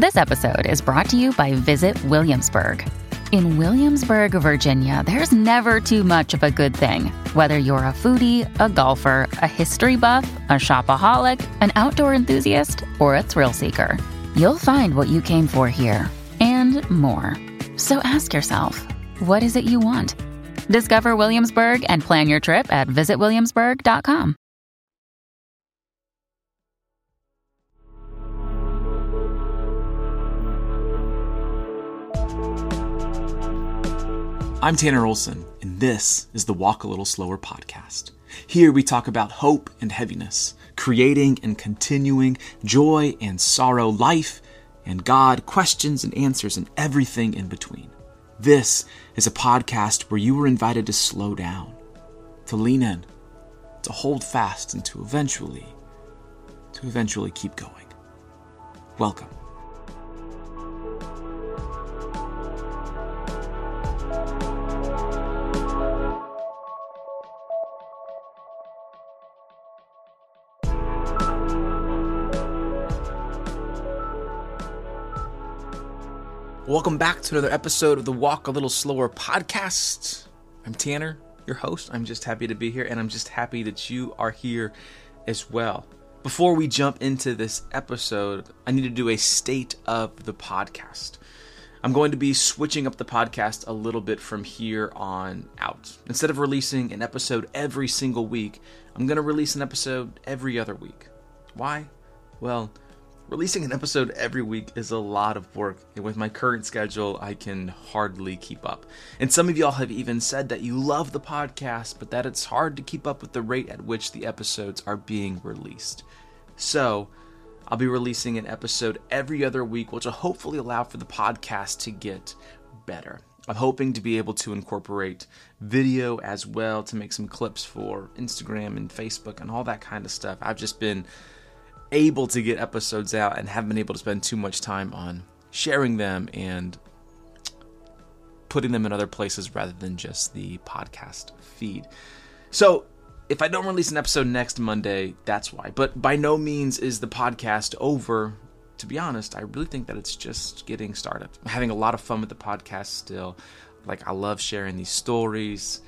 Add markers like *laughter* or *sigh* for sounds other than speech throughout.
This episode is brought to you by Visit Williamsburg. In Williamsburg, Virginia, there's never too much of a good thing. Whether you're a foodie, a golfer, a history buff, a shopaholic, an outdoor enthusiast, or a thrill seeker, you'll find what you came for here and more. So ask yourself, what is it you want? Discover Williamsburg and plan your trip at visitwilliamsburg.com. I'm Tanner Olson, and this is the Walk a Little Slower podcast. Here we talk about hope and heaviness, creating and continuing, joy and sorrow, life and God, questions and answers, and everything in between. This is a podcast where you are invited to slow down, to lean in, to hold fast, and to eventually, to eventually keep going. Welcome. Welcome back to another episode of the Walk a Little Slower podcast. I'm Tanner, your host. I'm just happy to be here, and I'm just happy that you are here as well. Before we jump into this episode, I need to do a state of the podcast. I'm going to be switching up the podcast a little bit from here on out. Instead of releasing an episode every single week, I'm going to release an episode every other week. Why? Well, Releasing an episode every week is a lot of work, and with my current schedule, I can hardly keep up. And some of y'all have even said that you love the podcast, but that it's hard to keep up with the rate at which the episodes are being released. So, I'll be releasing an episode every other week, which will hopefully allow for the podcast to get better. I'm hoping to be able to incorporate video as well to make some clips for Instagram and Facebook and all that kind of stuff. I've just been able to get episodes out and haven't been able to spend too much time on sharing them and putting them in other places rather than just the podcast feed. So, if I don't release an episode next Monday, that's why. But by no means is the podcast over. To be honest, I really think that it's just getting started. I'm having a lot of fun with the podcast still. Like, I love sharing these stories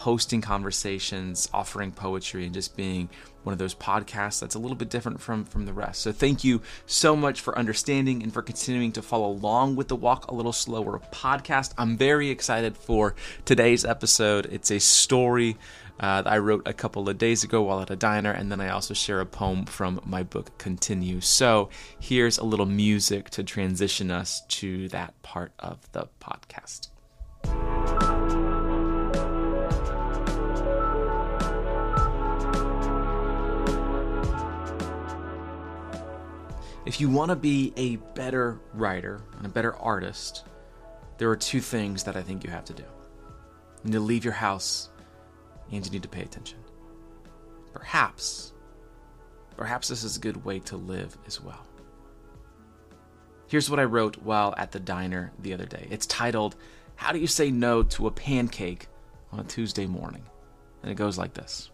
hosting conversations, offering poetry, and just being one of those podcasts that's a little bit different from from the rest. So thank you so much for understanding and for continuing to follow along with the Walk a Little Slower podcast. I'm very excited for today's episode. It's a story uh, that I wrote a couple of days ago while at a diner, and then I also share a poem from my book Continue. So here's a little music to transition us to that part of the podcast. If you want to be a better writer and a better artist, there are two things that I think you have to do. You need to leave your house and you need to pay attention. Perhaps, perhaps this is a good way to live as well. Here's what I wrote while at the diner the other day. It's titled, How Do You Say No to a Pancake on a Tuesday Morning? And it goes like this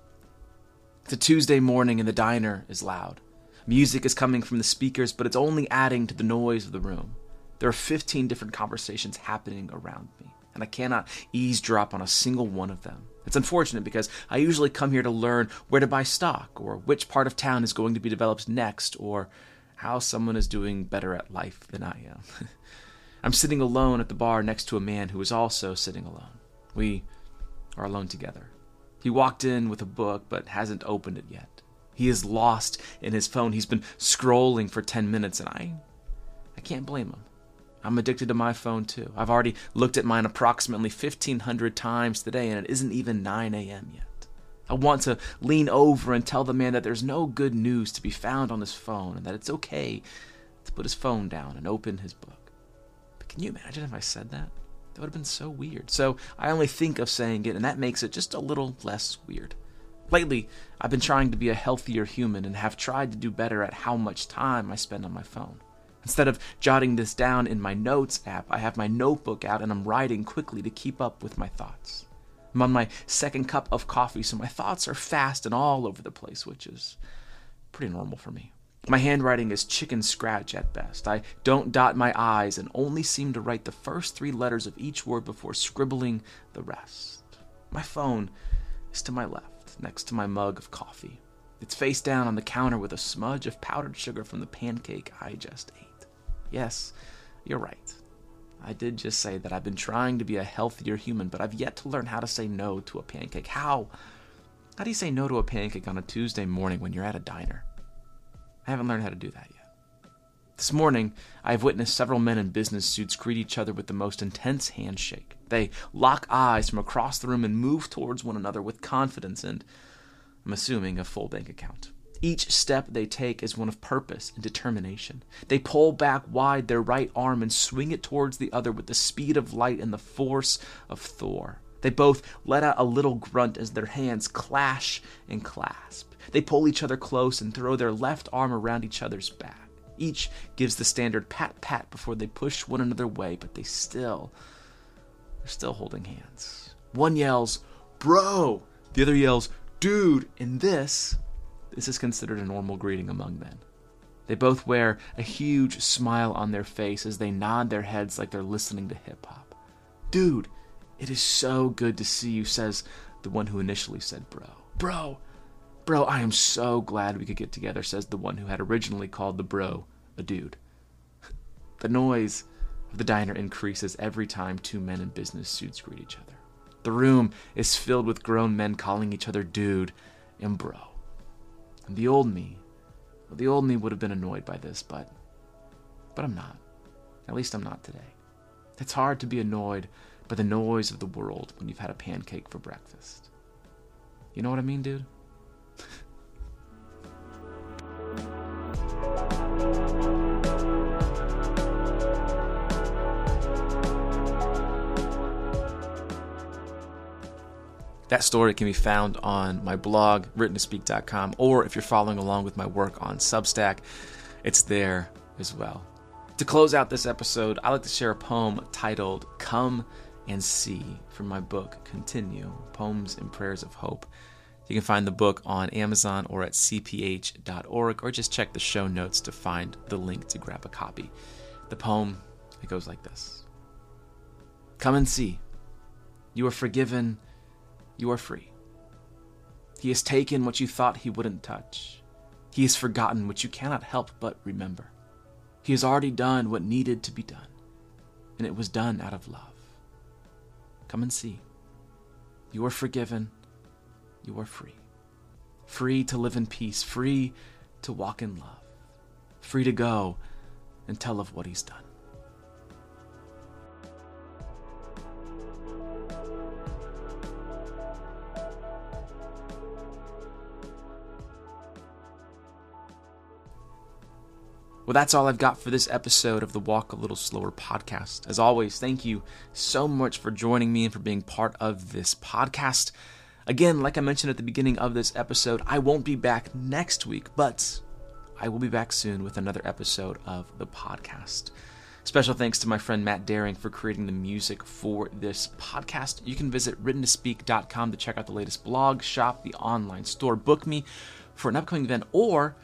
It's a Tuesday morning and the diner is loud. Music is coming from the speakers, but it's only adding to the noise of the room. There are 15 different conversations happening around me, and I cannot eavesdrop on a single one of them. It's unfortunate because I usually come here to learn where to buy stock, or which part of town is going to be developed next, or how someone is doing better at life than I am. *laughs* I'm sitting alone at the bar next to a man who is also sitting alone. We are alone together. He walked in with a book but hasn't opened it yet. He is lost in his phone. He's been scrolling for 10 minutes, and I, I can't blame him. I'm addicted to my phone too. I've already looked at mine approximately 1,500 times today, and it isn't even 9 a.m. yet. I want to lean over and tell the man that there's no good news to be found on his phone, and that it's okay to put his phone down and open his book. But can you imagine if I said that? That would have been so weird. So I only think of saying it, and that makes it just a little less weird. Lately, I've been trying to be a healthier human and have tried to do better at how much time I spend on my phone. Instead of jotting this down in my notes app, I have my notebook out and I'm writing quickly to keep up with my thoughts. I'm on my second cup of coffee, so my thoughts are fast and all over the place, which is pretty normal for me. My handwriting is chicken scratch at best. I don't dot my I's and only seem to write the first three letters of each word before scribbling the rest. My phone is to my left, next to my mug of coffee. It's face down on the counter with a smudge of powdered sugar from the pancake I just ate. Yes, you're right. I did just say that I've been trying to be a healthier human, but I've yet to learn how to say no to a pancake. How? How do you say no to a pancake on a Tuesday morning when you're at a diner? I haven't learned how to do that yet. This morning, I have witnessed several men in business suits greet each other with the most intense handshake. They lock eyes from across the room and move towards one another with confidence and, I'm assuming, a full bank account. Each step they take is one of purpose and determination. They pull back wide their right arm and swing it towards the other with the speed of light and the force of Thor. They both let out a little grunt as their hands clash and clasp. They pull each other close and throw their left arm around each other's back. Each gives the standard pat pat before they push one another away, but they still they're still holding hands. One yells, "Bro!" The other yells, "Dude!" And this this is considered a normal greeting among men. They both wear a huge smile on their face as they nod their heads like they're listening to hip hop. Dude, it is so good to see you, says the one who initially said bro. Bro, bro, I am so glad we could get together, says the one who had originally called the bro a dude. *laughs* The noise of the diner increases every time two men in business suits greet each other. The room is filled with grown men calling each other dude and bro. And the old me, well, the old me would have been annoyed by this, but but I'm not. At least I'm not today. It's hard to be annoyed by the noise of the world when you've had a pancake for breakfast. You know what I mean, dude? *laughs* That story can be found on my blog, writtentospeak.com, or if you're following along with my work on Substack, it's there as well. To close out this episode, I like to share a poem titled Come and See from my book, Continue Poems and Prayers of Hope. You can find the book on Amazon or at cph.org, or just check the show notes to find the link to grab a copy. The poem, it goes like this Come and see. You are forgiven you are free. He has taken what you thought he wouldn't touch. He has forgotten what you cannot help but remember. He has already done what needed to be done, and it was done out of love. Come and see. You are forgiven. You are free. Free to live in peace, free to walk in love, free to go and tell of what he's done. Well, that's all I've got for this episode of the Walk a Little Slower podcast. As always, thank you so much for joining me and for being part of this podcast. Again, like I mentioned at the beginning of this episode, I won't be back next week, but I will be back soon with another episode of the podcast. Special thanks to my friend Matt Doering for creating the music for this podcast. You can visit writtentospeak.com to check out the latest blog, shop, the online store, book me for an upcoming event, or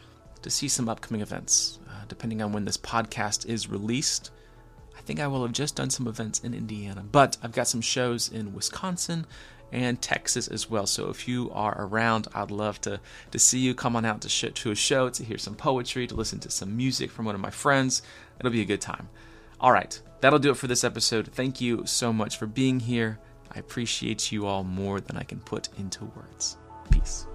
to see some upcoming events depending on when this podcast is released. I think I will have just done some events in Indiana, but I've got some shows in Wisconsin and Texas as well. So if you are around, I'd love to to see you. Come on out to sh- to a show to hear some poetry, to listen to some music from one of my friends. It'll be a good time. All right, that'll do it for this episode. Thank you so much for being here. I appreciate you all more than I can put into words. Peace.